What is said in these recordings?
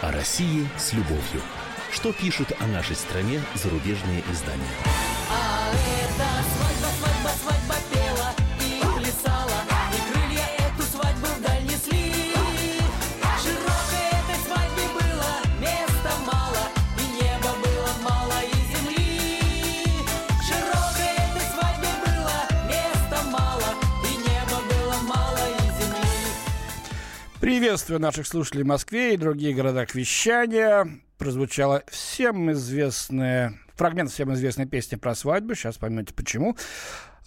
О России с любовью. Что пишут о нашей стране зарубежные издания? А это Приветствую наших слушателей в Москве и других городах вещания. Прозвучала всем известная фрагмент всем известной песни про свадьбу. Сейчас поймете почему.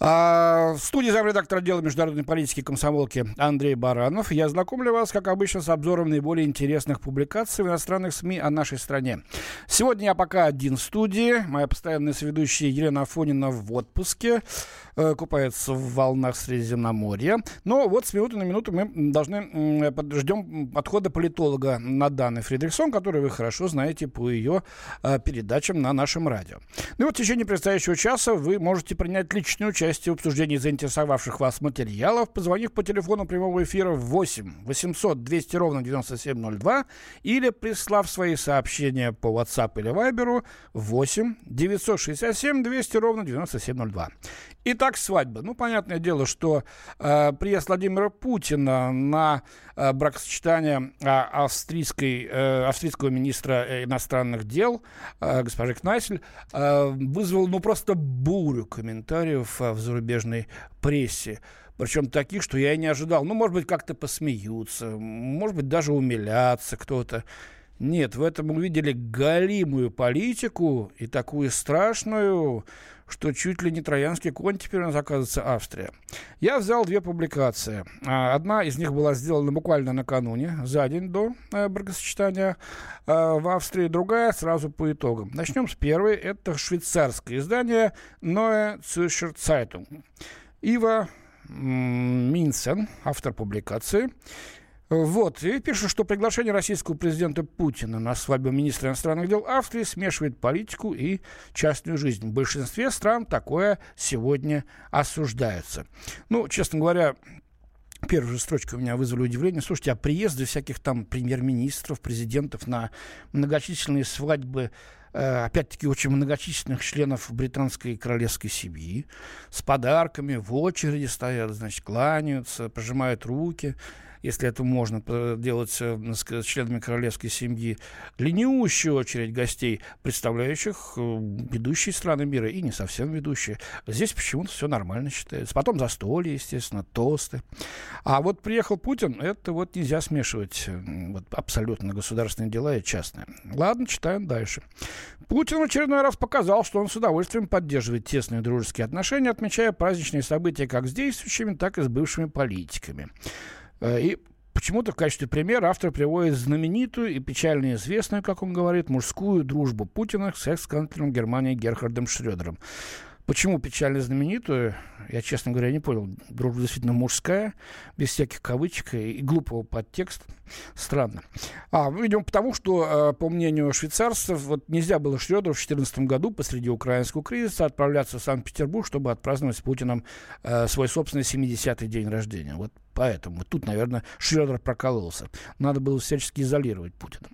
А, в студии замредактора отдела международной политики комсомолки Андрей Баранов. Я знакомлю вас, как обычно, с обзором наиболее интересных публикаций в иностранных СМИ о нашей стране. Сегодня я пока один в студии. Моя постоянная соведущая Елена Афонина в отпуске. Э, купается в волнах Средиземноморья. Но вот с минуты на минуту мы должны ждем подхода политолога Наданы Фридрихсон, который вы хорошо знаете по ее э, передачам на нашем радио. Ну и вот в течение предстоящего часа вы можете принять личное участие в обсуждении заинтересовавших вас материалов, позвонив по телефону прямого эфира в 8 800 200 ровно 9702 или прислав свои сообщения по WhatsApp или Viber 8 967 200 ровно 9702. Итак, свадьба. Ну, понятное дело, что э, приезд Владимира Путина на э, бракосочетание э, австрийской, э, австрийского министра иностранных дел э, госпожи Кнайсель э, вызвал, ну, просто бурю комментариев э, в зарубежной прессе. Причем таких, что я и не ожидал. Ну, может быть, как-то посмеются, может быть, даже умилятся кто-то. Нет, в этом увидели галимую политику и такую страшную, что чуть ли не троянский конь теперь у нас оказывается Австрия. Я взял две публикации. А, одна из них была сделана буквально накануне, за день до э, бракосочетания э, в Австрии, другая сразу по итогам. Начнем с первой. Это швейцарское издание Neue Zürcher Zeitung. Ива Минсен, автор публикации. Вот, и пишут, что приглашение российского президента Путина на свадьбу министра иностранных дел Австрии смешивает политику и частную жизнь. В большинстве стран такое сегодня осуждается. Ну, честно говоря, Первая же строчка у меня вызвали удивление. Слушайте, а приезды всяких там премьер-министров, президентов на многочисленные свадьбы Э, опять-таки, очень многочисленных членов британской королевской семьи с подарками, в очереди стоят, значит, кланяются, пожимают руки если это можно делать э, с членами королевской семьи, длиннющая очередь гостей, представляющих э, ведущие страны мира и не совсем ведущие. Здесь почему-то все нормально считается. Потом застолье, естественно, тосты. А вот приехал Путин, это вот нельзя смешивать вот, абсолютно государственные дела и частные. Ладно, читаем дальше. Путин в очередной раз показал, что он с удовольствием поддерживает тесные дружеские отношения, отмечая праздничные события как с действующими, так и с бывшими политиками. Э, и Почему-то в качестве примера автор приводит знаменитую и печально известную, как он говорит, мужскую дружбу Путина с экс-канцлером Германии Герхардом Шрёдером. Почему печально знаменитую? Я, честно говоря, не понял. Дружба действительно мужская, без всяких кавычек и, глупого подтекста. Странно. А, видимо, потому что, э, по мнению швейцарцев, вот нельзя было Шрёдеру в 2014 году посреди украинского кризиса отправляться в Санкт-Петербург, чтобы отпраздновать с Путиным э, свой собственный 70-й день рождения. Вот поэтому. Тут, наверное, Шрёдер прокололся. Надо было всячески изолировать Путина.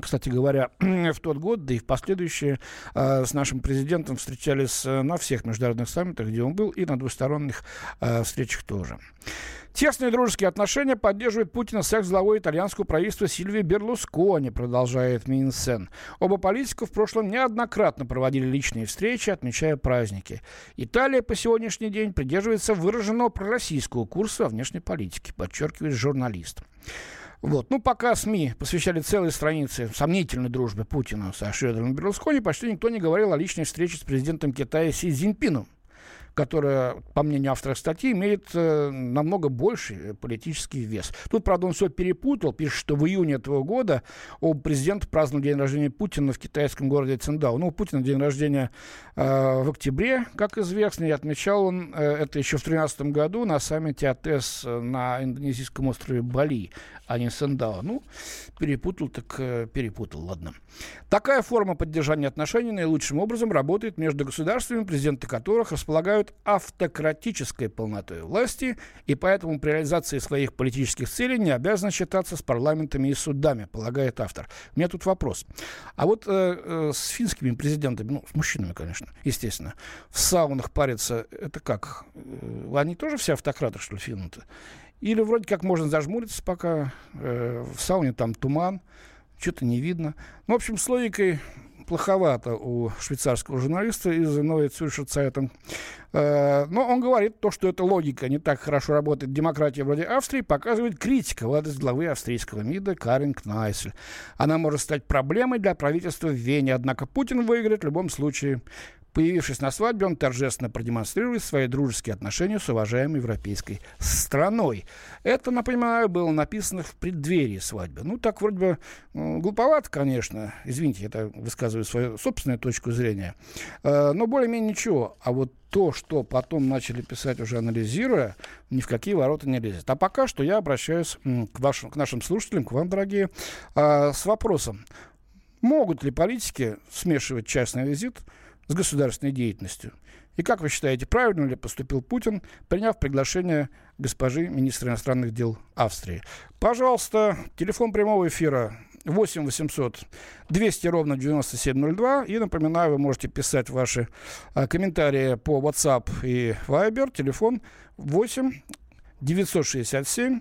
Кстати говоря, в тот год, да и в последующие, э, с нашим президентом встречались э, на всех международных саммитах, где он был, и на двусторонних э, встречах тоже. Тесные дружеские отношения поддерживает Путина с экс-главой итальянского правительства Сильвией Берлускони, продолжает Минсен. Оба политика в прошлом неоднократно проводили личные встречи, отмечая праздники. Италия по сегодняшний день придерживается выраженного пророссийского курса во внешней политике, подчеркивает журналист. Вот. Ну, пока СМИ посвящали целые страницы сомнительной дружбе Путина со Шредером Берлускони, почти никто не говорил о личной встрече с президентом Китая Си Цзиньпином которая, по мнению автора статьи, имеет э, намного больший политический вес. Тут, правда, он все перепутал, пишет, что в июне этого года у президента праздновал день рождения Путина в китайском городе Циндао. Ну, у Путина день рождения э, в октябре, как известно, и отмечал он э, это еще в 2013 году на саммите АТЭС на индонезийском острове Бали, а не Циндао. Ну, перепутал, так э, перепутал, ладно. Такая форма поддержания отношений наилучшим образом работает между государствами, президенты которых располагают обладает автократической полнотой власти и поэтому при реализации своих политических целей не обязан считаться с парламентами и судами, полагает автор. У меня тут вопрос. А вот э, э, с финскими президентами, ну, с мужчинами, конечно, естественно, в саунах париться, это как? Э, они тоже все автократы, что ли, финны-то? Или вроде как можно зажмуриться, пока э, в сауне там туман, что-то не видно. Ну, в общем, с логикой плоховато у швейцарского журналиста из Neue Zürcher Zeitung. Но он говорит, то, что эта логика не так хорошо работает в демократии вроде Австрии, показывает критика в адрес главы австрийского МИДа Карен Кнайсель. Она может стать проблемой для правительства в Вене, однако Путин выиграет в любом случае. Появившись на свадьбе, он торжественно продемонстрирует свои дружеские отношения с уважаемой европейской страной. Это, напоминаю, было написано в преддверии свадьбы. Ну, так вроде бы глуповато, конечно. Извините, это высказываю свою собственную точку зрения. Э, но более-менее ничего. А вот то, что потом начали писать уже анализируя, ни в какие ворота не лезет. А пока что я обращаюсь к, вашим, к нашим слушателям, к вам, дорогие, э, с вопросом. Могут ли политики смешивать частный визит с государственной деятельностью. И как вы считаете, правильно ли поступил Путин, приняв приглашение госпожи министра иностранных дел Австрии? Пожалуйста, телефон прямого эфира 8 800 200 ровно 9702. И напоминаю, вы можете писать ваши а, комментарии по WhatsApp и Viber. Телефон 8 967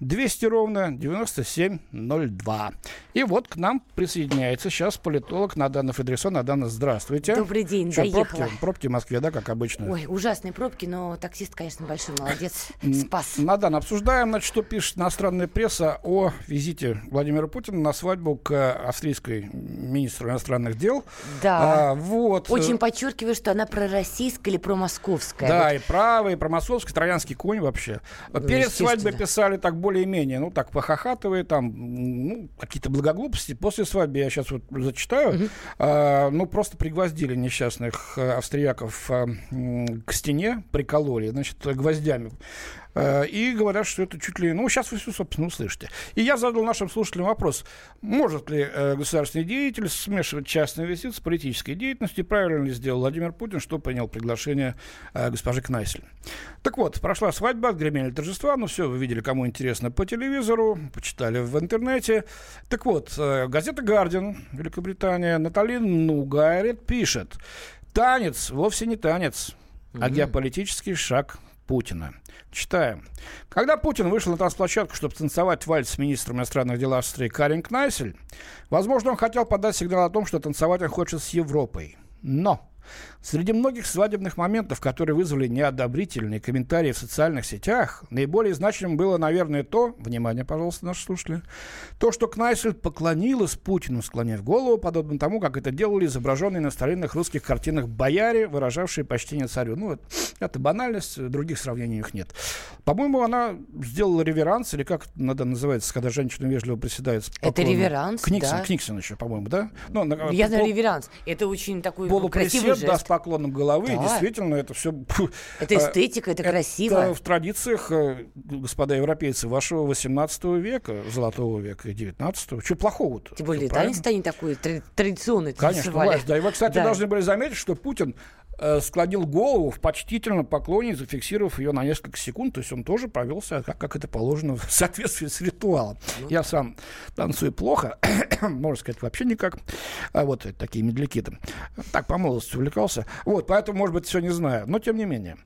200 ровно 9702. И вот к нам присоединяется сейчас политолог Надана Федерсон. Надана, здравствуйте. Добрый день, Сейчас доехала. пробки, пробки в Москве, да, как обычно? Ой, ужасные пробки, но таксист, конечно, большой молодец, спас. Надан, обсуждаем, значит, что пишет иностранная пресса о визите Владимира Путина на свадьбу к австрийской министру иностранных дел. Да. А, вот. Очень подчеркиваю, что она пророссийская или промосковская. Да, Вот и правый, и промосовский, троянский конь вообще. Перед естественно. свадьбой писали так более-менее, ну, так похохатывая, там, ну, какие-то благоглупости. После свадьбы я сейчас вот зачитаю. А, ну, просто пригвоздили несчастных э, австрияков а, м, к стене, прикололи, значит, гвоздями. Э, И говорят, что это чуть ли... Ну, сейчас вы все, собственно, услышите. И я задал нашим слушателям вопрос. Может ли э, государственный деятель смешивать частный визит с политической деятельностью? И правильно ли сделал Владимир Путин, что принял приглашение э, госпожи Кнайсель? Так вот, прошла свадьба, отгремели торжества. Ну, все, вы видели, кому интересно, по телевизору, почитали в интернете. Так вот, газета «Гардиан», Великобритания, Натали Нугайрет пишет. Танец вовсе не танец, а геополитический шаг Путина. Читаем. Когда Путин вышел на танцплощадку, чтобы танцевать вальс с министром иностранных дел Австрии Карин Кнайсель, возможно, он хотел подать сигнал о том, что танцевать он хочет с Европой. Но среди многих свадебных моментов, которые вызвали неодобрительные комментарии в социальных сетях, наиболее значимым было, наверное, то, внимание, пожалуйста, наши слушатели, то, что Кнайсель поклонилась Путину, склонив голову, подобно тому, как это делали изображенные на старинных русских картинах бояре, выражавшие почтение царю. Ну, это, это банальность, других сравнений у них нет. По-моему, она сделала реверанс, или как это надо называется, когда женщина вежливо приседает с Это реверанс, Книксон, да. Книксон еще, по-моему, да? Ну, на- Я знаю пол- реверанс. Это очень такой красивый да, жест. Поклоном головы. И Да. действительно, это все... Это эстетика, это красиво. в традициях, э, господа европейцы, вашего 18 века, золотого века и 19 Чего плохого-то? Тем более танец-то не такой тра- традиционный Конечно, власть, да. И вы, кстати, Да. должны были заметить, что Путин склонил голову в почтительном поклоне, зафиксировав ее на несколько секунд. То есть он тоже провел себя, как, как это положено, в соответствии с ритуалом. Ну Я сам танцую плохо, можно сказать, вообще никак. А вот такие медляки там. Так, по молодости увлекался. Вот, поэтому, может быть, все не знаю. Но, тем не менее.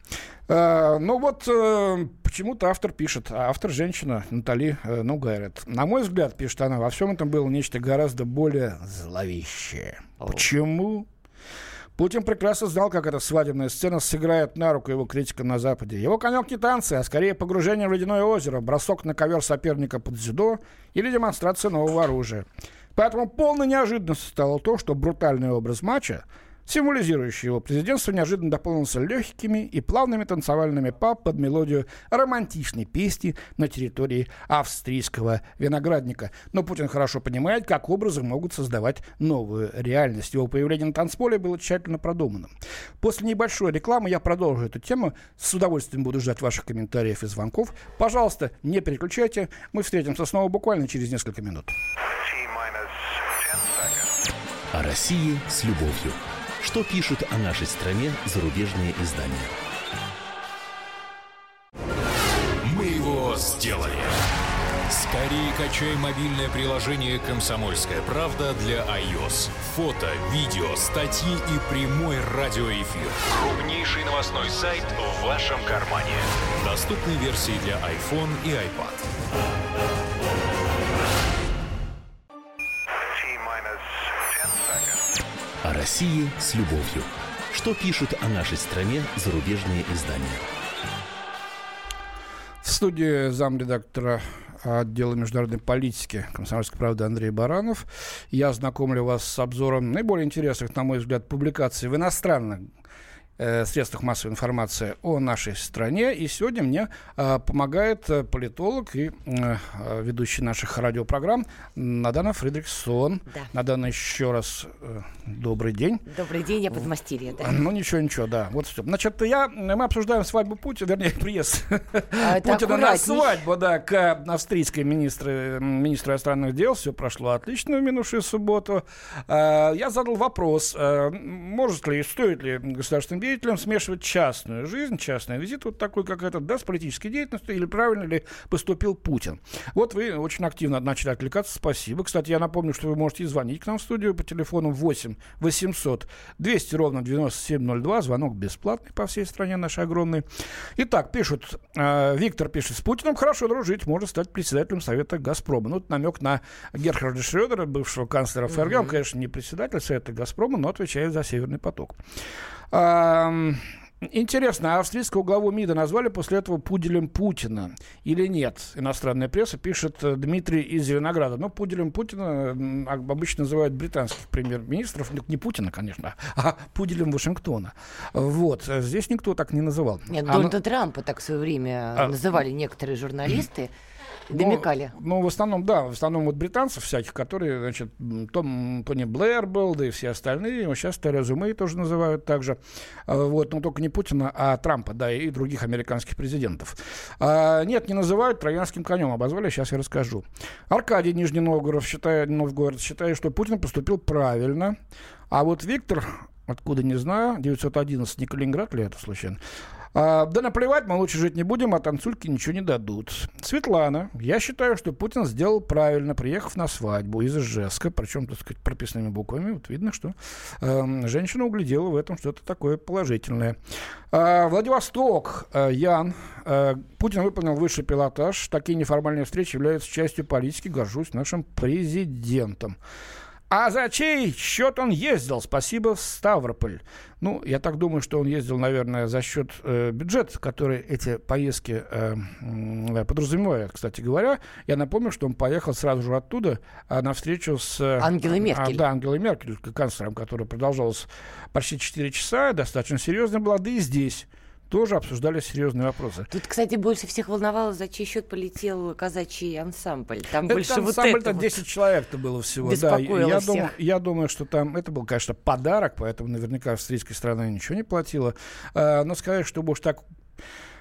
Э, ну вот, э, почему-то автор пишет, а автор женщина Натали э, Нугайрет. На мой взгляд, пишет она, во всем этом было нечто гораздо более зловещее. Почему? Путин прекрасно знал, как эта свадебная сцена сыграет на руку его критикам на Западе. Его конек не танцы, а скорее погружение в ледяное озеро, бросок на ковер соперника под дзюдо или демонстрация нового оружия. Поэтому полной неожиданностью стало то, что брутальный образ матча, символизирующий его президентство, неожиданно дополнился легкими и плавными танцевальными па под мелодию романтичной песни на территории австрийского виноградника. Но Путин хорошо понимает, как образы могут создавать новую реальность. Его появление на танцполе было тщательно продуманным. После небольшой рекламы я продолжу эту тему. С удовольствием буду ждать ваших комментариев и звонков. Пожалуйста, не переключайте. Мы встретимся снова буквально через несколько минут. О России с любовью. Что пишут о нашей стране зарубежные издания? Мы его сделали. Скорее качай мобильное приложение «Комсомольская правда» для iOS. Фото, видео, статьи и прямой радиоэфир. Крупнейший новостной сайт в вашем кармане. Доступны версии для iPhone и iPad. России с любовью. Что пишут о нашей стране зарубежные издания? В студии замредактора отдела международной политики «Комсомольской правды» Андрей Баранов. Я знакомлю вас с обзором наиболее интересных, на мой взгляд, публикаций в иностранных э, средствах массовой информации о нашей стране. И сегодня мне э, помогает э, политолог и э, ведущий наших радиопрограмм Надана Фридриксон. Да. Надана, еще раз э, добрый день. Добрый день, я подмастерье, да. Ну, ничего, ничего, да. Вот все. Значит, я, мы обсуждаем свадьбу Путина, вернее, приезд А, Путина на свадьбу, да, к австрийской министру, министру иностранных дел. Все прошло отлично в минувшую субботу. Я задал вопрос, может ли, стоит ли государственным деятелям смешивать частную жизнь, частный визит, вот такой, как этот, да, с политической деятельностью, или правильно ли поступил Путин. Вот вы очень активно начали отвлекаться, спасибо. Кстати, я напомню, что вы можете звонить к нам в студию по телефону 8 800 200 ровно 9702. Звонок бесплатный по всей стране нашей огромной. Итак, пишут, э, Виктор пишет, с Путиным хорошо дружить, можно стать председателем Совета Газпрома. Ну, это намек на Герхарда Шредера, бывшего канцлера ФРГ. Он, конечно, не председатель Совета Газпрома, но отвечает за Северный поток. Интересно, а австрийского главу МИДа назвали после этого пуделем Путина или нет? Иностранная пресса пишет э, Дмитрий из Зеленограда. Но пуделем Путина обычно называют британских премьер-министров. Ну, Не Путина, конечно, а пуделем Вашингтона. Вот. э, Здесь никто так не называл. Нет, А, ну, Дональда Трампа так в свое время А, называли некоторые журналисты, Ну, намекали. Ну, в основном, да, в основном вот британцев всяких, которые, значит, Том, Тони Блэр был, да и все остальные, вот сейчас Терезу Мэй тоже называют также, А, вот, но только не Путина, а Трампа, да, и других американских президентов. А, нет, не называют троянским конем, обозвали, сейчас я расскажу. Аркадий Нижний Новгород считает, Новгород считает, что Путин поступил правильно, а вот Виктор, откуда не знаю, 911, не Калининград ли это случайно, а, да наплевать, мы лучше жить не будем, а танцульки ничего не дадут. Светлана, я считаю, что Путин сделал правильно, приехав на свадьбу из Ижевска, причем, так сказать, прописными буквами, вот видно, что эм, женщина углядела в этом что-то такое положительное. А, Владивосток, э, Ян, э, Путин выполнил высший пилотаж, такие неформальные встречи являются частью политики, горжусь нашим президентом. А за чей счет он ездил? Спасибо, Ставрополь. Ну, я так думаю, что он ездил, наверное, за счет э, бюджета, который эти поездки э, э, подразумевает. Кстати говоря, я напомню, что он поехал сразу же оттуда а, на встречу с... э, Ангелой Меркель. а, да, Ангелой Меркель, канцлером, которая продолжалась почти 4 часа, достаточно серьезная была, да и здесь тоже обсуждали серьезные вопросы. Тут, кстати, больше всех волновало, за чей счет полетел казачий ансамбль. Там Это больше там вот ансамбль, это вот. 10 человек-то было всего. Да, И я, думаю, я думаю, что там это был, конечно, подарок, поэтому наверняка австрийская страна ничего не платила. А, но сказать, чтобы уж так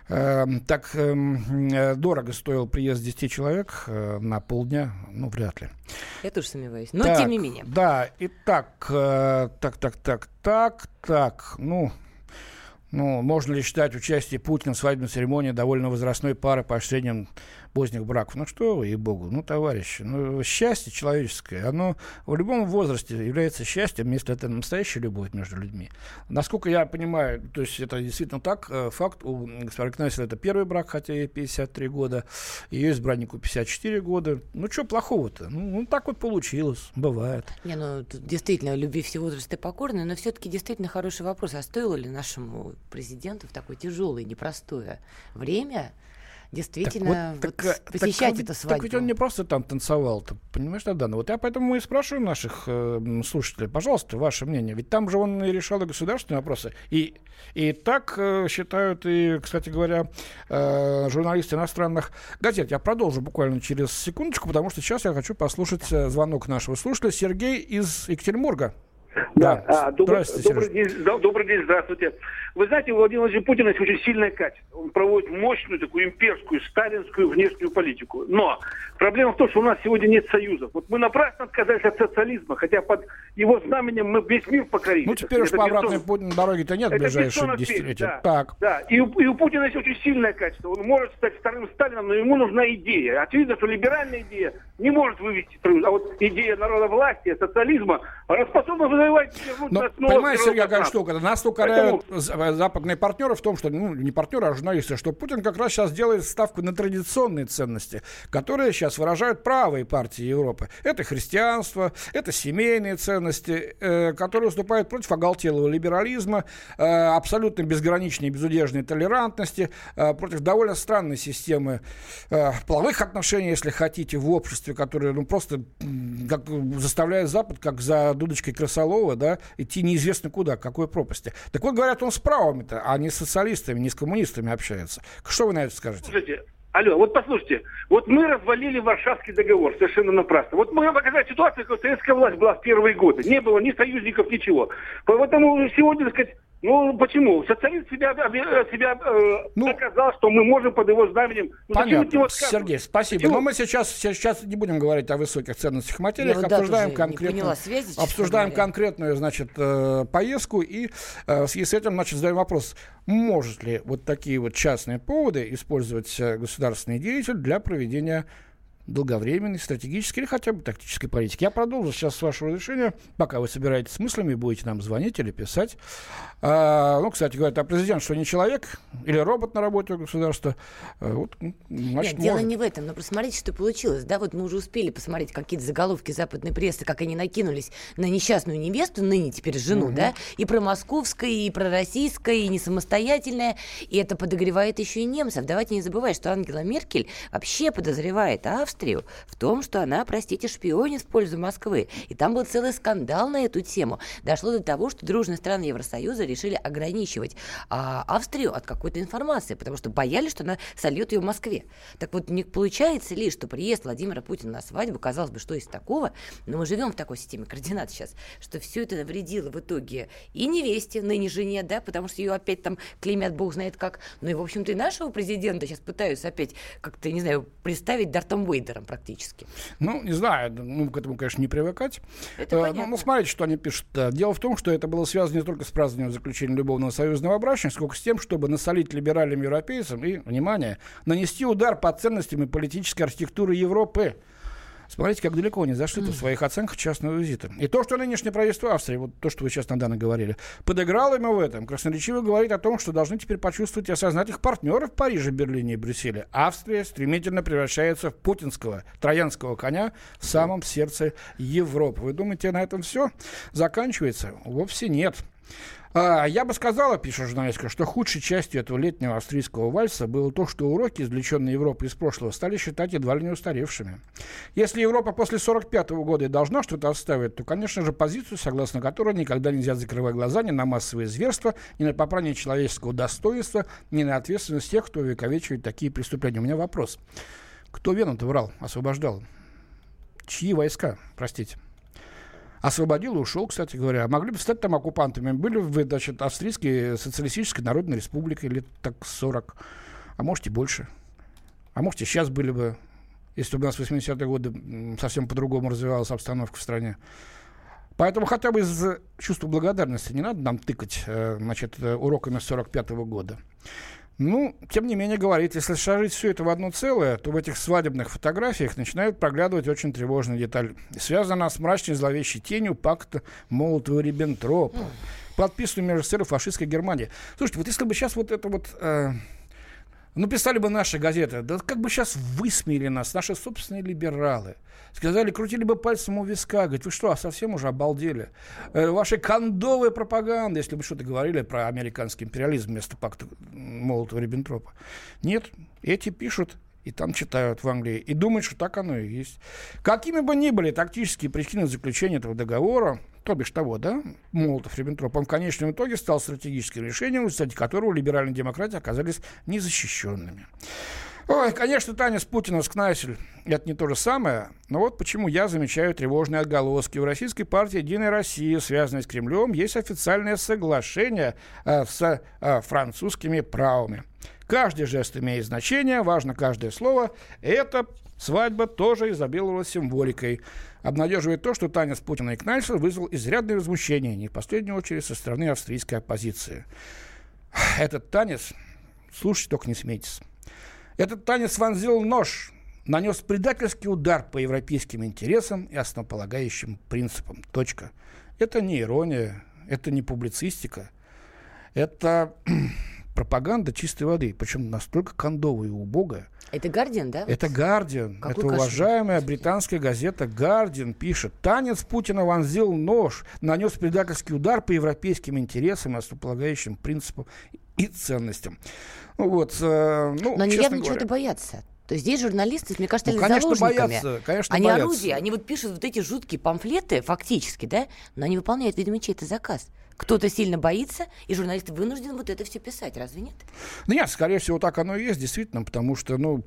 э, так эм, э, дорого стоил приезд 10 человек э, на полдня, ну, вряд ли. Я тоже сомневаюсь. Но, Так, тем не менее. Да, итак, э, так, так, так, так, так, ну, ну, можно ли считать участие Путина в свадебной церемонии довольно возрастной пары поощрением поздних браков? Ну что вы, ей-богу, ну, товарищи, ну, счастье человеческое, оно в любом возрасте является счастьем, если это настоящая любовь между людьми. Насколько я понимаю, то есть это действительно так, э, факт, у госпожи Кнайсера это первый брак, хотя ей 53 года, ее избраннику 54 года. Ну, что плохого-то? Ну, ну, так вот получилось, бывает. Не, ну, действительно, любви все возрасты покорны, но все-таки действительно хороший вопрос. А стоило ли нашему президенту в такое тяжелое, непростое время действительно Так вот так, посещать так, эту Так свадьбу? ведь он не просто там танцевал, ты понимаешь, да, ну вот я поэтому и спрашиваю наших э, слушателей, пожалуйста, ваше мнение. Ведь там же он и решал и государственные вопросы. И, и так э, считают и, кстати говоря, э, журналисты иностранных газет. Я продолжу буквально через секундочку, потому что сейчас я хочу послушать э, звонок нашего слушателя. Сергей из Екатеринбурга. Да. а, добрый, добрый, день, да, добрый день, здравствуйте. Вы знаете, у Владимира Владимировича Путина есть очень сильное качество. Он проводит мощную такую имперскую, сталинскую внешнюю политику. Но проблема в том, что у нас сегодня нет союзов. Вот мы напрасно отказались от социализма, хотя под его знаменем мы весь мир покорили. Ну, теперь уж по бетон. обратной пу- дороге-то нет Это печь, десятилетия. да. Так. Да, и у, и у Путина есть очень сильное качество. Он может стать вторым Сталином, но ему нужна идея. Очевидно, что либеральная идея не может вывести. А вот идея народа власти, социализма, она способна в понимаете, первое Сергей, какая пространство. штука? Нас Поэтому- за- западные партнеры в том, что, ну, не партнеры, а журналисты, что Путин как раз сейчас делает ставку на традиционные ценности, которые сейчас выражают правые партии Европы. Это христианство, это семейные ценности, э, которые выступают против оголтелого либерализма, э, абсолютно безграничной и безудержной толерантности, э, против довольно странной системы э, половых отношений, если хотите, в обществе, которые ну, просто как, заставляет Запад, как за дудочкой Красолова, да, идти неизвестно куда, к какой пропасти. Так вот, говорят, он с правыми-то, а не с социалистами, не с коммунистами общается. Что вы на это скажете? Слушайте, алло, вот послушайте, вот мы развалили Варшавский договор совершенно напрасно. Вот мы показать ситуацию, как советская власть была в первые годы. Не было ни союзников, ничего. Поэтому сегодня, так сказать, ну почему? Социализм себя, себя э, Ну, доказал, что мы можем под его знаменем... Ну, Понятно. Сергей, спасибо. Почему? Но мы сейчас, сейчас не будем говорить о высоких ценностях материях, да, обсуждаем не конкретно, поняла связи, обсуждаем конкретную, значит, э, поездку и э, в связи с этим, значит, задаем вопрос, может ли вот такие вот частные поводы использовать государственный деятель для проведения долговременной, стратегической или хотя бы тактической политики. Я продолжу сейчас с вашего разрешения, пока вы собираетесь с мыслями, будете нам звонить или писать. А, ну, кстати, говорят, а президент что, не человек или робот на работе у государства? А, вот, значит, Нет, дело может. не в этом, но посмотрите, что получилось. Да, вот мы уже успели посмотреть какие-то заголовки западной прессы, как они накинулись на несчастную невесту, ныне теперь жену, да, и про московское, и про российское, и не самостоятельное, и это подогревает еще и немцев. Давайте не забывать, что Ангела Меркель вообще подозревает Австрию в том, что она, простите, шпионит в пользу Москвы. И там был целый скандал на эту тему. Дошло до того, что дружные страны Евросоюза решили ограничивать а, Австрию от какой-то информации, потому что боялись, что она сольет ее в Москве. Так вот, не получается ли, что приезд Владимира Путина на свадьбу, казалось бы, что из такого, но мы живем в такой системе координат сейчас, что все это навредило в итоге и невесте, ныне жене, да, потому что ее опять там клеймят бог знает как, ну и, в общем-то, и нашего президента сейчас пытаются опять как-то, не знаю, представить Дартом Вейдером практически. Ну, не знаю, ну, к этому, конечно, не привыкать. Это Э, ну, понятно. ну, смотрите, что они пишут. Да, Дело в том, что это было связано не только с празднованием заключения любовного союзного брачника, сколько с тем, чтобы насолить либеральным европейцам и, внимание, нанести удар по ценностям и политической архитектуре Европы. Смотрите, как далеко они зашли в своих оценках частного визита. И то, что нынешнее правительство Австрии, вот то, что вы сейчас недавно говорили, подыграло ему в этом, красноречиво говорит о том, что должны теперь почувствовать и осознать их партнеры в Париже, Берлине и Брюсселе. Австрия стремительно превращается в путинского троянского коня в самом сердце Европы. Вы думаете, на этом все заканчивается? Вовсе нет. А, я бы сказала, пишет журналистка, что худшей частью этого летнего австрийского вальса было то, что уроки, извлеченные Европой из прошлого, стали считать едва ли не устаревшими. Если Европа после 1945 года и должна что-то отставить, то, конечно же, позицию, согласно которой никогда нельзя закрывать глаза ни на массовые зверства, ни на попрание человеческого достоинства, ни на ответственность тех, кто увековечивает такие преступления. У меня вопрос. Кто Вену-то врал, освобождал? Чьи войска, простите? Освободил и ушел, кстати говоря. Могли бы стать там оккупантами. Были бы, значит, австрийские социалистической народной республикой лет так 40. А может и больше. А может и сейчас были бы, если бы у нас в 80-е годы совсем по-другому развивалась обстановка в стране. Поэтому хотя бы из чувства благодарности не надо нам тыкать э, значит, э, уроками 45 года. Ну, тем не менее, говорит, если сложить все это в одно целое, то в этих свадебных фотографиях начинают проглядывать очень тревожная деталь. Связана она с мрачной зловещей тенью пакта Молотова-Риббентропа, подписанную между фашистской Германией. Слушайте, вот если бы сейчас вот это вот... э, ну, писали бы наши газеты, да как бы сейчас высмеяли нас, наши собственные либералы. Сказали, крутили бы пальцем у виска, говорит, вы что, совсем уже обалдели? Э, ваши кондовые пропаганды, если бы что-то говорили про американский империализм вместо пакта Молотова-Риббентропа. Нет, эти пишут, и там читают в Англии, и думают, что так оно и есть. Какими бы ни были тактические причины заключения этого договора, то бишь того, да, Молотов-Риббентроп, он в конечном итоге стал стратегическим решением, в результате которого либеральные демократии оказались незащищенными. Ой, конечно, танец Путина с Кнайсель – это не то же самое, но вот почему я замечаю тревожные отголоски. У российской партии «Единая Россия», связанной с Кремлем, есть официальное соглашение э, с э, французскими правами. Каждый жест имеет значение, важно каждое слово. Эта свадьба тоже изобиловала символикой. Обнадеживает то, что танец Путина и Кнайсель вызвал изрядное возмущение, не в последнюю очередь со стороны австрийской оппозиции. Этот танец, слушайте, только не смейтесь. Этот танец вонзил нож, нанес предательский удар по европейским интересам и основополагающим принципам. Точка. Это не ирония, это не публицистика, это пропаганда чистой воды, причем настолько кондовая и убогая. Это Гардиан, да? Это Гардиан. Это кошмар. уважаемая британская газета Гардиан пишет. Танец Путина вонзил нож, нанес предательский удар по европейским интересам и основополагающим принципам и ценностям. Ну Вот, э, ну, Но они явно чего-то боятся. То есть здесь журналисты, мне кажется, Ну, конечно, заложниками. боятся, конечно, они боятся. орудия, они вот пишут вот эти жуткие памфлеты, фактически, да, но они выполняют, видимо, чей-то заказ. Кто-то сильно боится, и журналисты вынуждены вот это все писать, разве нет? Ну, нет, скорее всего, так оно и есть, действительно, потому что, ну,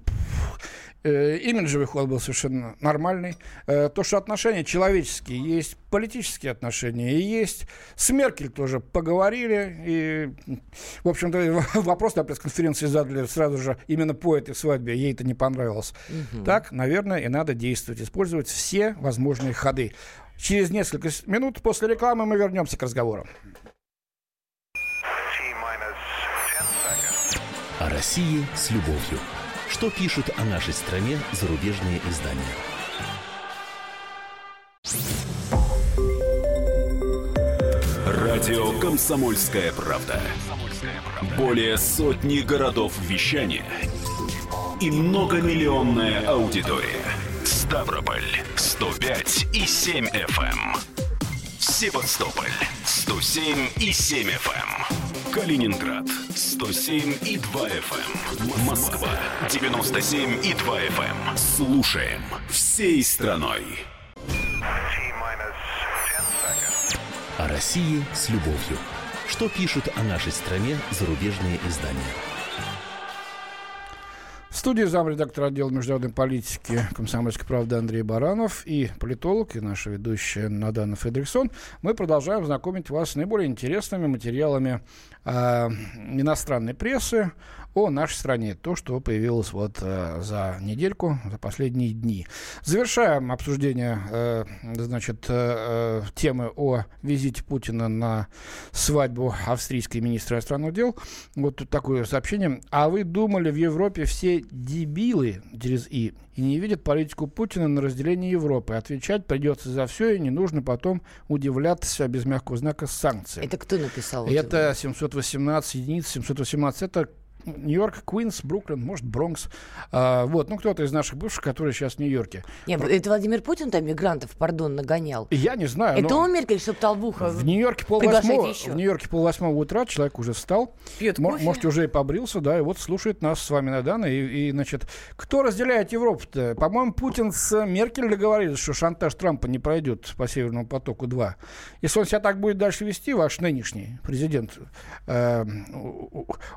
э, имиджевый ход был совершенно нормальный. Э, то, что отношения человеческие, есть политические отношения, и есть с Меркель тоже поговорили, и, в общем-то, вопрос на пресс-конференции задали сразу же именно по этой свадьбе, ей это не понравилось. Так, наверное, и надо действовать, использовать все возможные ходы. Через несколько минут после рекламы мы вернемся к разговору. О России с любовью. Что пишут о нашей стране зарубежные издания? Радио «Комсомольская правда». Более сотни городов вещания и многомиллионная аудитория. Ставрополь 105 и 7 FM. эм. Севастополь 107 и 7 FM. Калининград 107 и 2 FM. Москва 97 и 2 FM. Слушаем всей страной. О России с любовью. Что пишут о нашей стране зарубежные издания? Студии замредактор отдела международной политики комсомольской правды Андрей Баранов и политолог, и наша ведущая Надана Федриксон. Мы продолжаем знакомить вас с наиболее интересными материалами э, иностранной прессы о нашей стране. То, что появилось вот э, за недельку, за последние дни. Завершаем обсуждение э, значит, э, э, темы о визите Путина на свадьбу австрийской министра иностранных дел. Вот тут такое сообщение. А вы думали, в Европе все дебилы через «и» и не видят политику Путина на разделение Европы. Отвечать придется за все, и не нужно потом удивляться без мягкого знака санкций. Это кто написал? Это 718 единиц, 718. Это Нью-Йорк, Квинс, Бруклин, может, Бронкс. А, вот, ну, кто-то из наших бывших, которые сейчас в Нью-Йорке. Не, это Владимир Путин там мигрантов, пардон, нагонял. Я не знаю, Это но он Меркель в ухо. в Нью-Йорке полвосьмого, еще. в Нью-Йорке полвосьмого утра человек уже встал, Пьет кофе. может, уже и побрился, да, и вот слушает нас с вами на данные. И, и, значит, кто разделяет Европу-то? По-моему, Путин с Меркель договорились, что шантаж Трампа не пройдет по Северному потоку-2. Если он себя так будет дальше вести, ваш нынешний президент, э,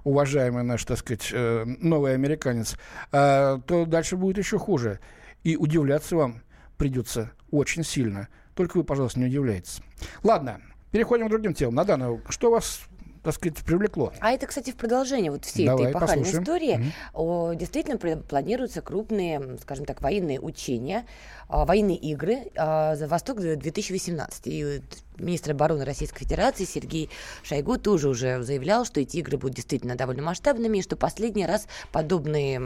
уважаемый наш, так сказать, э, новый американец, э, то дальше будет еще хуже. И удивляться вам придется очень сильно. Только вы, пожалуйста, не удивляйтесь. Ладно, переходим к другим темам. Надана, что вас, так сказать, привлекло? А это, кстати, в продолжение вот всей Давай, этой эпохальной послушаем. истории. О, действительно планируются крупные, скажем так, военные учения, военные игры а, за Восток 2018. И министр обороны Российской Федерации Сергей Шойгу тоже уже заявлял, что эти игры будут действительно довольно масштабными, и что последний раз подобные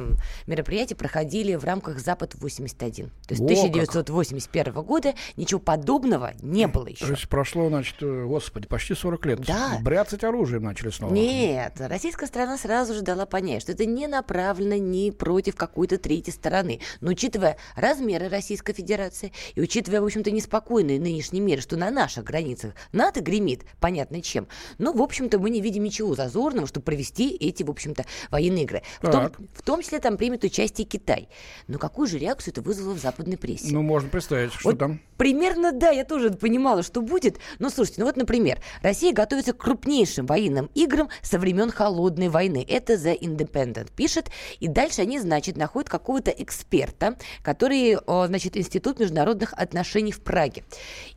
мероприятия проходили в рамках Запад-81. То есть О, как. 1981 года ничего подобного не было еще. То есть прошло, значит, э, господи, почти 40 лет. Да. Бряцать оружием начали снова. Нет, российская сторона сразу же дала понять, что это не направлено ни против какой-то третьей стороны. Но учитывая размеры Российской Федерации и учитывая, в общем-то, неспокойный нынешний мир, что на наших границах. НАТО гремит, понятно чем. Но, в общем-то, мы не видим ничего зазорного, чтобы провести эти, в общем-то, военные игры. В том, в том числе там примет участие Китай. Но какую же реакцию это вызвало в западной прессе? Ну, можно представить, что Вот там. Примерно, да, я тоже понимала, что будет. Но слушайте, ну вот, например, Россия готовится к крупнейшим военным играм со времен Холодной войны. Это The Independent пишет. И дальше они, значит, находят какого-то эксперта, который, значит, Институт международных отношений в Праге.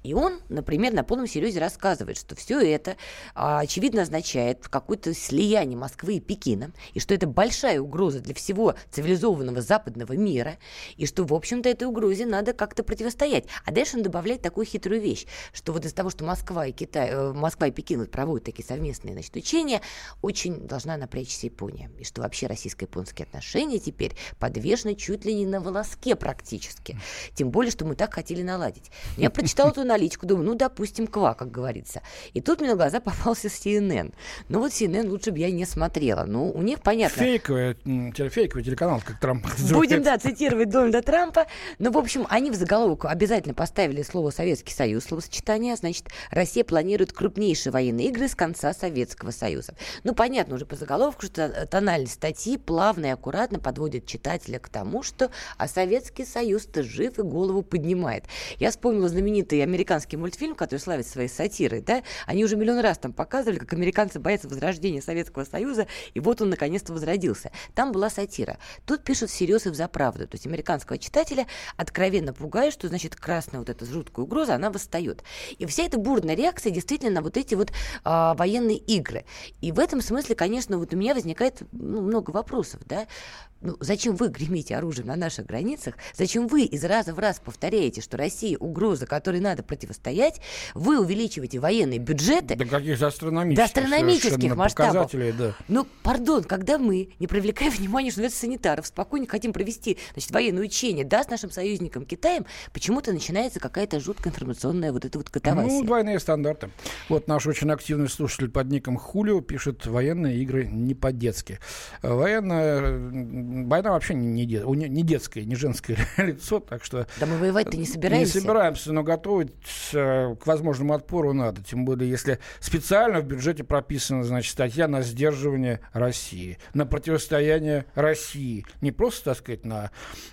И он, например, на полном серьезе рассказывает, что все это, а, очевидно, означает какое-то слияние Москвы и Пекина, и что это большая угроза для всего цивилизованного западного мира, и что, в общем-то, этой угрозе надо как-то противостоять. А дальше он добавляет такую хитрую вещь, что вот из-за того, что Москва и Китай, э, Москва и Пекин проводят такие совместные значит, учения, очень должна напрячься Япония. И что вообще российско-японские отношения теперь подвешены чуть ли не на волоске практически. Тем более, что мы так хотели наладить. Я прочитала эту аналитику, думаю, ну, допустим, ква, как говорится. И тут мне на глаза попался CNN. Ну, вот CNN лучше бы я не смотрела. Ну, у них, понятно... Фейковый, фейковый телеканал, как Трамп. Будем, да, цитировать Дональда Трампа. Но, в общем, они в заголовок обязательно поставили слово «Советский Союз», словосочетание. Значит, Россия планирует крупнейшие военные игры с конца Советского Союза. Ну, понятно уже по заголовку, что тональность статьи плавно и аккуратно подводит читателя к тому, что а Советский Союз-то жив и голову поднимает. Я вспомнила знаменитый американский мультфильм, который славится своей сатирой, да? Они уже миллион раз там показывали, как американцы боятся возрождения Советского Союза, и вот он наконец-то возродился. Там была сатира. Тут пишут всерьез и взаправду. То есть американского читателя откровенно пугает, что, значит, красная вот эта жуткая угроза, она восстает. И вся эта бурная реакция действительно на вот эти вот а, военные игры. И в этом смысле, конечно, вот у меня возникает ну, много вопросов, да. Ну, зачем вы гремите оружием на наших границах? Зачем вы из раза в раз повторяете, что Россия угроза, которой надо противостоять? Вы увеличиваете военные бюджеты, До каких-то астрономических, До астрономических масштабов. да. но, пардон, когда мы, не привлекая внимания, что называется, санитаров, спокойно хотим провести значит, военное учение, да, с нашим союзником Китаем, почему-то начинается какая-то жуткая информационная вот эта вот катавасия. Ну, двойные стандарты. Вот наш очень активный слушатель под ником Хулио пишет, военные игры не по-детски. Военная... Война вообще не, не, де- у не- детское, не женское лицо, так что... Да мы воевать-то не собираемся. Не собираемся, но готовить э, к возможному отпору надо. Тем более, если специально в бюджете прописана, значит, статья на сдерживание России, на противостояние России. Не просто, так сказать, на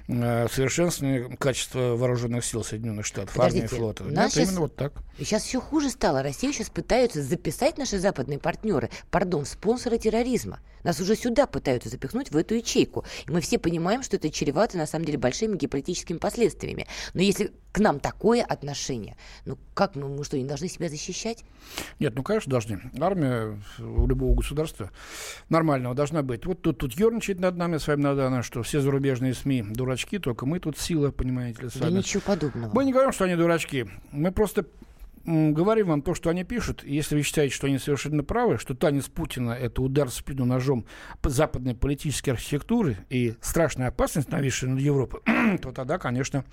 э, совершенствование качества вооруженных сил Соединенных Штатов, армии и Подождите, флота. Нет, щас- именно вот так. И сейчас все хуже стало. Россию сейчас пытаются записать наши западные партнеры, пардон, спонсоры терроризма. Нас уже сюда пытаются запихнуть в эту ячейку. И мы все понимаем, что это чревато на самом деле большими геополитическими последствиями. Но если к нам такое отношение, ну как мы, мы что, не должны себя защищать? Нет, ну, конечно, должны. Армия у любого государства нормального должна быть. Вот тут, тут ерничает над нами с вами надо, что все зарубежные СМИ дурачки, только мы тут сила, понимаете ли, с Да ничего подобного. Мы не говорим, что они дурачки. Мы просто говорим вам то, что они пишут. Если вы считаете, что они совершенно правы, что танец Путина – это удар в спину ножом западной политической архитектуры и страшная опасность, нависшая над Европой, то тогда, конечно,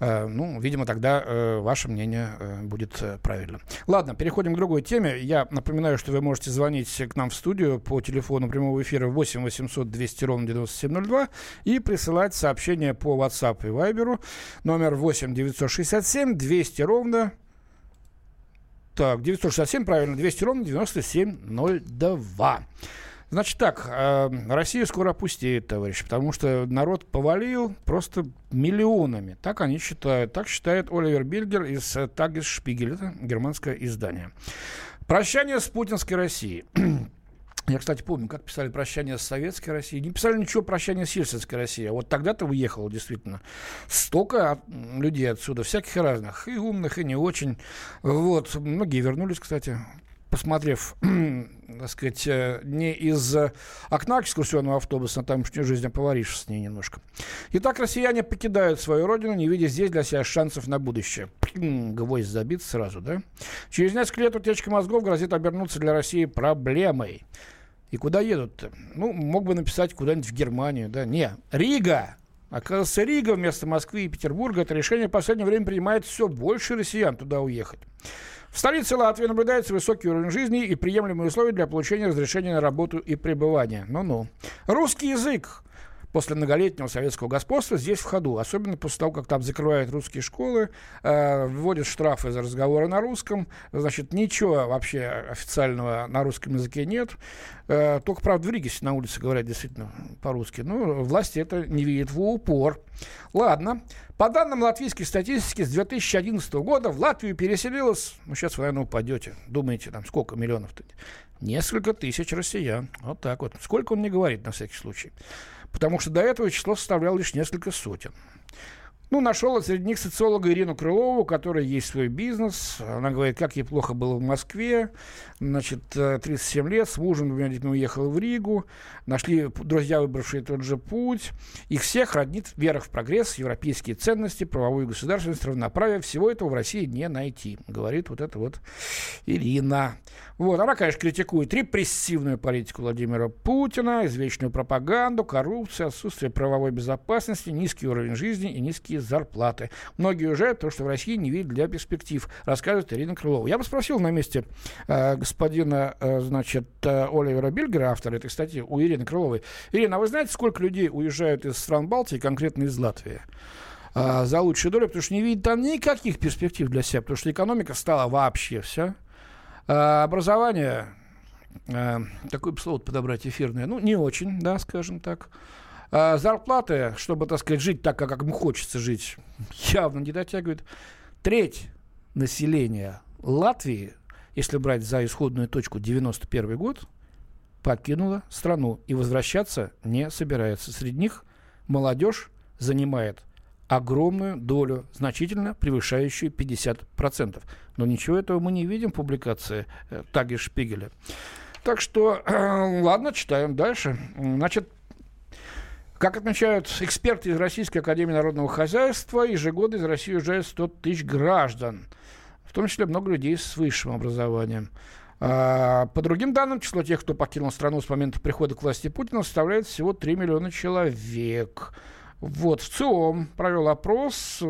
э, ну, видимо, тогда э, ваше мнение э, будет э, правильным. Ладно, переходим к другой теме. Я напоминаю, что вы можете звонить к нам в студию по телефону прямого эфира 8 800 200 ровно 9702 и присылать сообщения по WhatsApp и Viber номер 8 967 200 ровно так, 967, правильно, 200 ровно 9702. Значит так, э, Россия скоро опустеет, товарищи, потому что народ повалил просто миллионами. Так они считают. Так считает Оливер Бильгер из э, Тагес Шпигель. Это германское издание. Прощание с путинской Россией. Я, кстати, помню, как писали прощание с советской Россией. Не писали ничего прощания с Ельцинской Россией. А вот тогда-то уехало, действительно. Столько м, людей отсюда, всяких разных. И умных, и не очень. Вот. Многие вернулись, кстати, посмотрев, так сказать, э, не из э, окна экскурсионного автобуса на тамошнюю жизнь, а поварившись с ней немножко. Итак, россияне покидают свою родину, не видя здесь для себя шансов на будущее. Гвоздь забит сразу, да? Через несколько лет утечка мозгов грозит обернуться для России проблемой. И куда едут-то? Ну, мог бы написать куда-нибудь в Германию, да? Не, Рига! Оказывается, Рига вместо Москвы и Петербурга это решение в последнее время принимает все больше россиян туда уехать. В столице Латвии наблюдается высокий уровень жизни и приемлемые условия для получения разрешения на работу и пребывание. Ну-ну. Русский язык после многолетнего советского господства здесь в ходу. Особенно после того, как там закрывают русские школы, э, вводят штрафы за разговоры на русском. Значит, ничего вообще официального на русском языке нет. Э, только, правда, в Риге на улице говорят действительно по-русски. Ну, власти это не видят в упор. Ладно. По данным латвийской статистики, с 2011 года в Латвию переселилось, ну, сейчас вы, наверное, упадете, думаете, там, сколько миллионов-то? Несколько тысяч россиян. Вот так вот. Сколько он не говорит, на всякий случай. Потому что до этого число составляло лишь несколько сотен. Ну, нашел среди них социолога Ирину Крылову, у которой есть свой бизнес. Она говорит, как ей плохо было в Москве. Значит, 37 лет, с мужем, двумя детьми уехала в Ригу. Нашли друзья, выбравшие тот же путь. Их всех роднит вера в прогресс, европейские ценности, правовую государственность, равноправие. Всего этого в России не найти, говорит вот эта вот Ирина. Вот, она, конечно, критикует репрессивную политику Владимира Путина, извечную пропаганду, коррупцию, отсутствие правовой безопасности, низкий уровень жизни и низкие зарплаты. Многие уезжают, потому что в России не видят для перспектив, рассказывает Ирина Крылова. Я бы спросил на месте э, господина, э, значит, э, Оливера Бильгера, автора этой статьи, у Ирины Крыловой. Ирина, а вы знаете, сколько людей уезжают из стран Балтии, конкретно из Латвии? э, за лучшую долю, потому что не видит там никаких перспектив для себя, потому что экономика стала вообще вся. Э, образование, э, такое слово подобрать эфирное, ну, не очень, да, скажем так. А зарплаты, чтобы, так сказать, жить так, как ему хочется жить, явно не дотягивает. Треть населения Латвии, если брать за исходную точку 91 год, покинула страну и возвращаться не собирается. Среди них молодежь занимает огромную долю, значительно превышающую 50%. Но ничего этого мы не видим в публикации э, Таги Шпигеля. Так что, э, ладно, читаем дальше. Значит, как отмечают эксперты из Российской Академии Народного Хозяйства, ежегодно из России уезжает 100 тысяч граждан, в том числе много людей с высшим образованием. А, По другим данным, число тех, кто покинул страну с момента прихода к власти Путина, составляет всего 3 миллиона человек. Вот, в ЦИОМ провел опрос,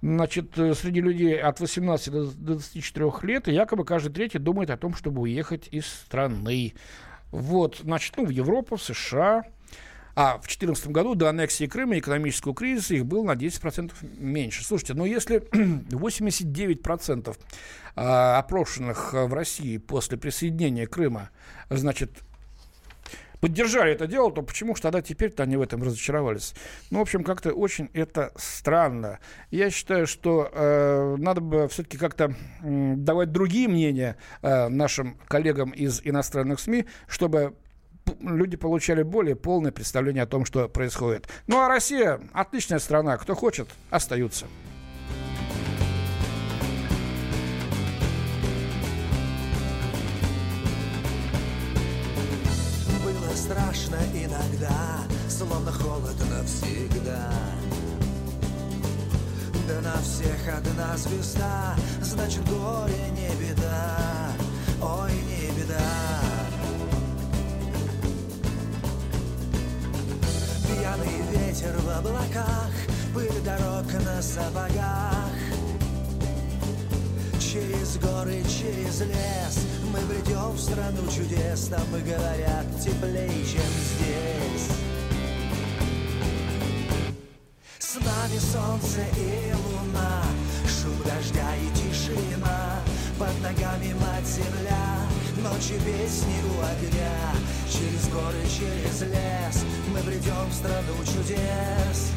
значит, среди людей от 18 до 24 лет, и якобы каждый третий думает о том, чтобы уехать из страны. Вот, значит, ну, в Европу, в США, а в 2014 году до аннексии Крыма и экономического кризиса их было на 10% меньше. Слушайте, ну если 89% а, опрошенных в России после присоединения Крыма, значит, поддержали это дело, то почему же тогда теперь-то они в этом разочаровались? Ну, в общем, как-то очень это странно. Я считаю, что э, надо бы все-таки как-то э, давать другие мнения э, нашим коллегам из иностранных СМИ, чтобы люди получали более полное представление о том, что происходит. Ну а Россия отличная страна. Кто хочет, остаются. Страшно иногда, словно холод навсегда. Да на всех одна звезда, значит горе не беда, ой, не беда. Пьяный ветер в облаках, пыль дорог на сапогах. Через горы, через лес Мы бредем в страну чудес Там и говорят теплее, чем здесь. С нами солнце и луна Шум дождя и тишина. Под ногами мать земля Ночи песни у огня. Через горы, через лес Мы бредем в страну чудес.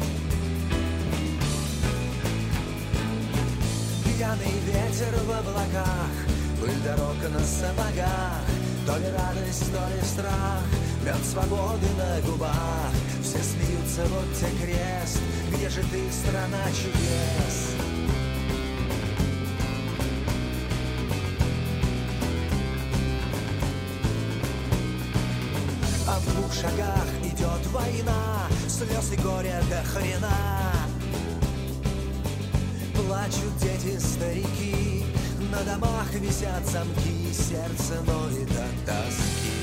Пьяный ветер в облаках Пыль дорог на сапогах То ли радость, то ли страх. Мед свободы на губах Все смеются, вот те крест. Где же ты, страна чудес? А в двух шагах идет война Слез и горя до хрена. Плачут дети, старики На домах висят замки Сердце ноет от тоски.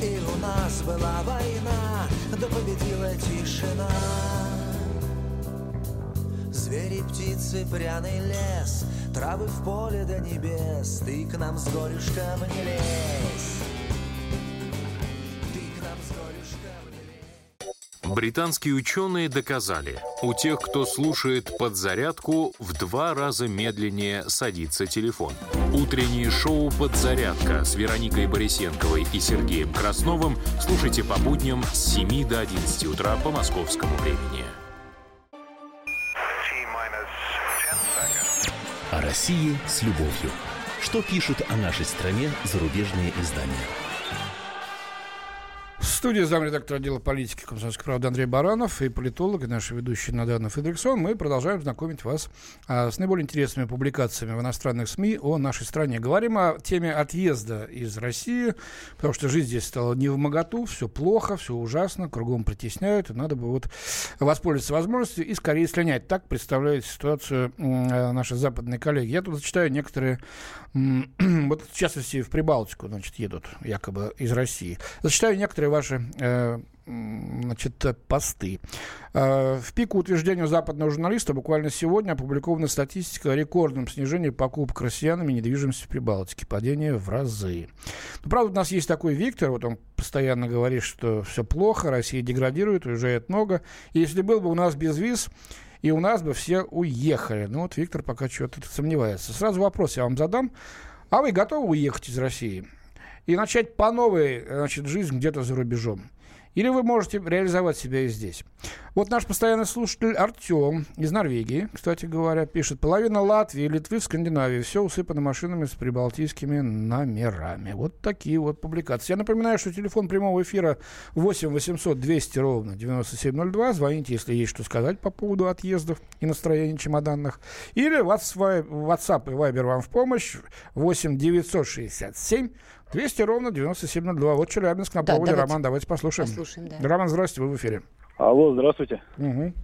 И у нас была война Да победила тишина. Звери, птицы, пряный лес Травы в поле до небес Ты к нам с горюшком не лезь Британские ученые доказали, у тех, кто слушает подзарядку, в два раза медленнее садится телефон. Утреннее шоу «Подзарядка» с Вероникой Борисенковой и Сергеем Красновым слушайте по будням с 7 до 11 утра по московскому времени. О России с любовью. Что пишут о нашей стране зарубежные издания? В студии замредактора отдела политики «Комсомольской правды» Андрей Баранов и политолог, и наш ведущий Надан Федриксон. Мы продолжаем знакомить вас а, с наиболее интересными публикациями в иностранных СМИ о нашей стране. Говорим о теме отъезда из России, потому что жизнь здесь стала не в моготу, все плохо, все ужасно, кругом притесняют, и надо бы вот воспользоваться возможностью и скорее слинять. Так представляют ситуацию э, наши западные коллеги. Я тут зачитаю некоторые, м, вот в частности в Прибалтику, значит, едут якобы из России. Зачитаю некоторые ваши э, значит, посты. Э, В пику утверждению западного журналиста буквально сегодня опубликована статистика о рекордном снижении покупок россиянами недвижимости в Прибалтике. Падение в разы. Но, правда, у нас есть такой Виктор, вот он постоянно говорит, что все плохо, Россия деградирует, уезжает много. И если был бы у нас без виз, и у нас бы все уехали. Ну вот Виктор пока что-то сомневается. Сразу вопрос я вам задам. А вы готовы уехать из России? И начать по новой значит, жизнь где-то за рубежом. Или вы можете реализовать себя и здесь. Вот наш постоянный слушатель Артем из Норвегии, кстати говоря, пишет, половина Латвии, Литвы в Скандинавии, все усыпано машинами с прибалтийскими номерами. Вот такие вот публикации. Я напоминаю, что телефон прямого эфира 8 800 200 ровно 9702. Звоните, если есть что сказать по поводу отъездов и настроения чемоданных. Или WhatsApp и Viber вам в помощь 8 967 200 ровно 9702. Вот Челябинск на Да, проводе. давайте Роман, давайте послушаем. Послушаем, да. Роман, здравствуйте, вы в эфире. Алло, здравствуйте. Мгм.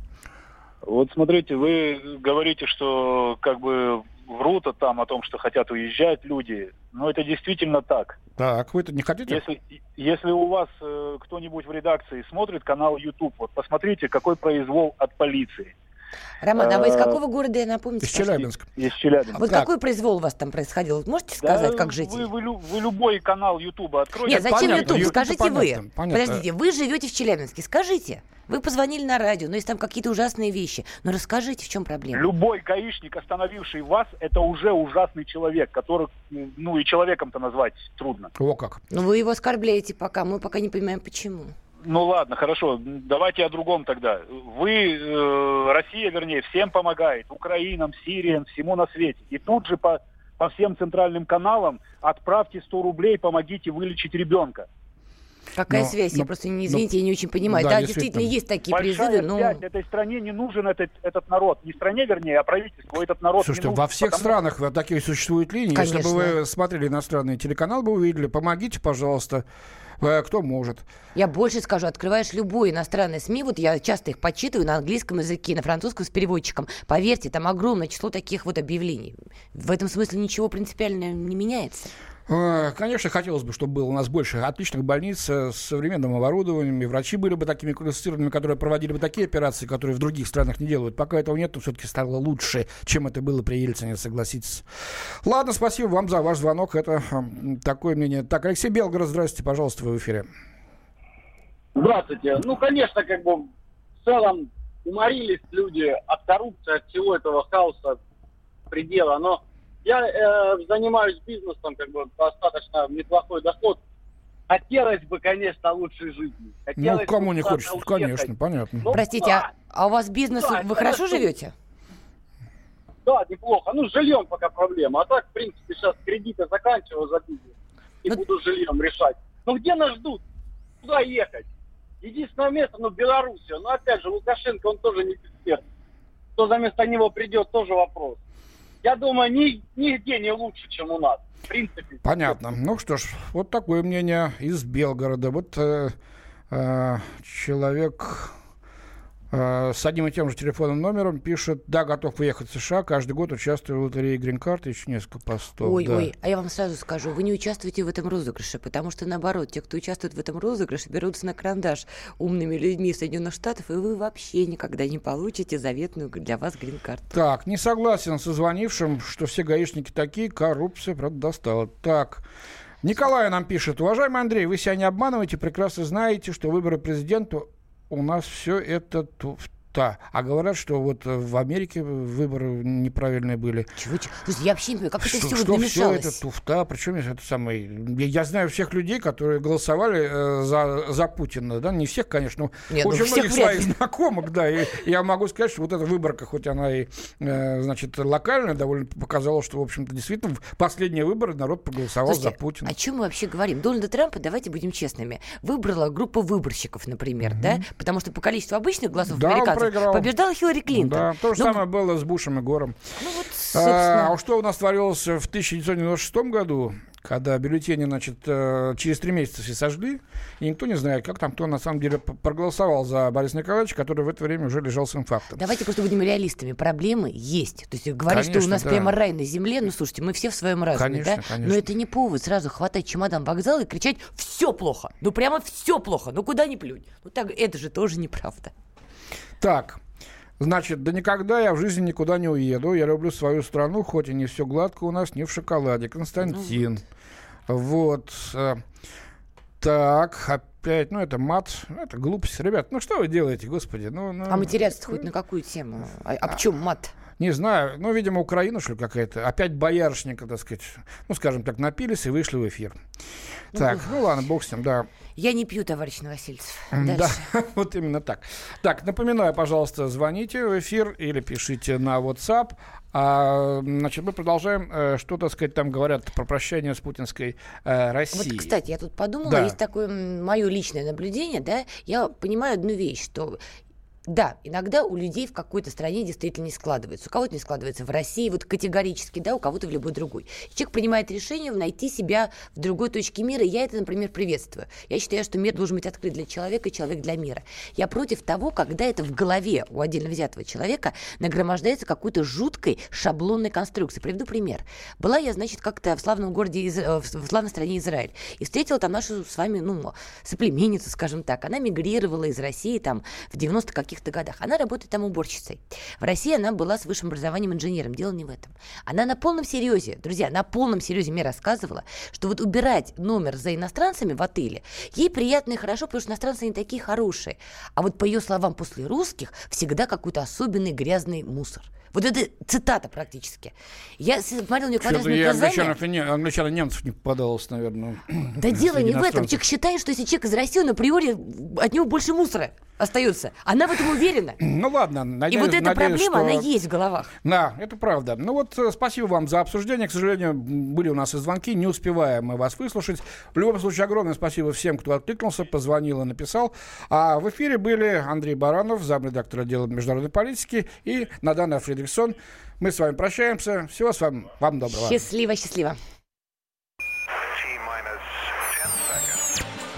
Вот смотрите, вы говорите, что как бы врут о там о том, что хотят уезжать люди. Но это действительно так. Так, вы тут не хотите? Если, если у вас э, кто-нибудь в редакции смотрит канал YouTube, вот посмотрите, какой произвол от полиции Роман, а вы из Э, какого города, я напомните? Из? Челябинска. из Челябинска. Вот Так. какой произвол у вас там происходил? Вот Можете сказать, Да, как житель? Вы, вы, вы любой канал YouTube откройте. Нет, зачем понятно, YouTube? YouTube Скажите понятно, вы. понятно. Подождите, вы живете в Челябинске. Скажите. Вы позвонили на радио, но есть там какие-то ужасные вещи. Ну расскажите, в чем проблема? Любой гаишник, остановивший вас, это уже ужасный человек, который, ну и человеком-то назвать трудно. О, как. Ну вы его оскорбляете пока, мы пока не понимаем, почему. Ну ладно, хорошо, давайте о другом тогда. Вы, э, Россия, вернее, всем помогает, Украинам, Сириям, всему на свете. И тут же по, по всем центральным каналам отправьте 100 рублей, помогите вылечить ребенка. Какая Но- связь? но- я просто не, извините, я не очень понимаю. да, Да, действительно. есть такие Большая призывы, но... связь. Этой стране не нужен этот, этот народ. Не стране, вернее, а правительству этот народ Слушайте, не нужен. во всех потому- странах вот такие существуют линии. Если Конечно. бы вы смотрели иностранный телеканал, бы увидели, помогите, пожалуйста, кто может. Я больше скажу, открываешь любой иностранный СМИ, вот я часто их подсчитываю на английском языке, на французском с переводчиком. Поверьте, там огромное число таких вот объявлений. В этом смысле ничего принципиально не меняется. Э, Конечно, хотелось бы, чтобы было у нас больше отличных больниц э, с современным оборудованием, и врачи были бы такими квалифицированными, которые проводили бы такие операции, которые в других странах не делают. Пока этого нет, то все-таки стало лучше, чем это было при Ельцине, согласитесь. Ладно, спасибо вам за ваш звонок. Это м, такое мнение. Так, Алексей Белгород, здравствуйте, пожалуйста, вы в эфире. Здравствуйте. Ну, конечно, как бы в целом уморились люди от коррупции, от всего этого хаоса предела. Но я э, занимаюсь бизнесом, как бы достаточно неплохой доход. Хотелось бы, конечно, лучшей жизни. Ну, Хотелось кому бы не хочется, уехать. конечно, понятно. Ну, Простите, а, а у вас бизнес, Да, вы хорошо что? живете? да, неплохо. Ну, с жильем пока проблема. А так, в принципе, сейчас кредиты заканчиваю за бизнес. И Ну- буду жильем решать. Ну, где нас ждут? Куда ехать? Единственное место, ну, Белоруссия. Но, опять же, Лукашенко, он тоже не эксперт. Кто за место него придет, тоже вопрос. Я думаю, ни, нигде не лучше, чем у нас. В принципе. Понятно. Ну что ж, вот такое мнение из Белгорода. Вот э, э, человек с одним и тем же телефонным номером пишет, да, готов уехать в США, каждый год участвую в лотерее Грин-карт, еще несколько постов. Ой, да. ой, а я вам сразу скажу, вы не участвуете в этом розыгрыше, потому что наоборот, те, кто участвует в этом розыгрыше, берутся на карандаш умными людьми Соединенных Штатов, и вы вообще никогда не получите заветную для вас грин-карту. Так, не согласен со звонившим, что все гаишники такие, коррупция, правда, достала. Так, Николай нам пишет, уважаемый Андрей, вы себя не обманываете, прекрасно знаете, что выборы президента у нас все это туфта. А говорят, что вот э, в Америке выборы неправильные были. Чего, чего? Слушай, я вообще не понимаю, как это что все что вот все это туфта, причем это самое... Я, знаю всех людей, которые голосовали э, за, за Путина, да, не всех, конечно, но Нет, ну, очень всех многих своих ли. знакомых, да, и я могу сказать, что вот эта выборка, хоть она и, э, значит, локальная, довольно показала, что, в общем-то, действительно, в последние выборы народ проголосовал Слушайте, за Путина. о чем мы вообще говорим? Дональда Трампа, давайте будем честными, выбрала группа выборщиков, например, да? Потому что по количеству обычных голосов Да, американцев проиграл. побеждала Хиллари Клинтон. Да, то же Ну, самое было с Бушем и Гором. Ну вот, А, собственно. а что у нас творилось в 1996 году, когда бюллетени, значит, э, через три месяца все сожгли, и никто не знает, как там кто на самом деле проголосовал за Бориса Николаевича, который в это время уже лежал с инфарктом. Давайте просто будем реалистами. Проблемы есть. То есть говорить, что у нас да. прямо рай на земле, ну слушайте, мы все в своем разуме, Конечно, да? конечно. Но это не повод сразу хватать чемодан вокзала и кричать все плохо. Ну прямо все плохо. Ну куда ни плюнь. Ну так это же тоже неправда. Так, значит, да никогда я в жизни никуда не уеду. Я люблю свою страну, хоть и не все гладко у нас, не в шоколаде. Константин. Вот. э, Так, опять, ну это мат, ну, это глупость. Ребят, ну что вы делаете, господи? Ну, ну, А матерятся хоть на какую тему? А, об чем мат? Не знаю, ну, видимо, Украина, что ли, какая-то. Опять боярышника, так сказать, ну, скажем так, напились и вышли в эфир. Так, ну ладно, бог с ним, да. Я не пью, товарищ Новосельцев. Да, вот именно так. Так, напоминаю, пожалуйста, звоните в эфир или пишите на WhatsApp. А, значит, мы продолжаем, э, что, так сказать, там говорят про прощание с путинской э, Россией. Вот, кстати, я тут подумала, Да. есть такое мое личное наблюдение, да, я понимаю одну вещь, что да, иногда у людей в какой-то стране действительно не складывается. У кого-то не складывается в России, вот категорически, да, у кого-то в любой другой. И человек принимает решение найти себя в другой точке мира. И я это, например, приветствую. Я считаю, что мир должен быть открыт для человека и человек для мира. Я против того, когда это в голове у отдельно взятого человека нагромождается какой-то жуткой шаблонной конструкцией. Приведу пример. Была я, значит, как-то в славном городе, Из- э, в славной стране Израиль. И встретила там нашу с вами, ну, соплеменницу, скажем так. Она мигрировала из России там в 90 каких-то годах. Она работает там уборщицей. В России она была с высшим образованием инженером. Дело не в этом. Она на полном серьезе, друзья, на полном серьезе мне рассказывала, что вот убирать номер за иностранцами в отеле, ей приятно и хорошо, потому что иностранцы не такие хорошие. А вот по ее словам, после русских всегда какой-то особенный грязный мусор. Вот это цитата практически. Я смотрела на нее квадратными и глазами. англичанам, и не- англичанам и немцев не попадалось, наверное. Да дело не в этом. Человек считает, что если человек из России, он априори от него больше мусора остается. Она в этом уверена. Ну ладно, И надеюсь, вот эта надеюсь, проблема, что- она есть в головах. Да, это правда. Ну вот, э, спасибо вам за обсуждение. К сожалению, были у нас и звонки, не успеваем мы вас выслушать. В любом случае, огромное спасибо всем, кто откликнулся, позвонил и написал. А в эфире были Андрей Баранов, замредактор отдела международной политики, и Надана Фридриксон. Мы с вами прощаемся. Всего с вами. Вам доброго. Счастливо, счастливо.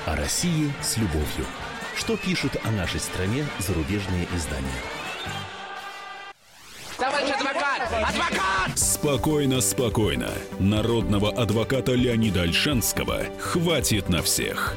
О России с любовью. Что пишут о нашей стране зарубежные издания? Спокойно, спокойно. Народного адвоката Леонида Альшанского хватит на всех.